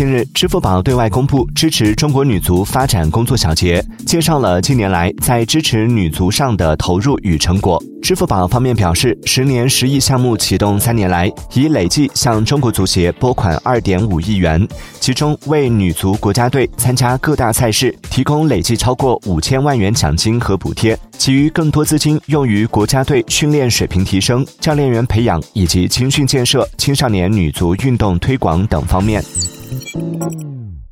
近日，支付宝对外公布支持中国女足发展工作小结，介绍了近年来在支持女足上的投入与成果。支付宝方面表示，十年十亿项目启动三年来，已累计向中国足协拨款二点五亿元，其中为女足国家队参加各大赛事提供累计超过五千万元奖金和补贴，其余更多资金用于国家队训练水平提升、教练员培养以及青训建设、青少年女足运动推广等方面。Thank you.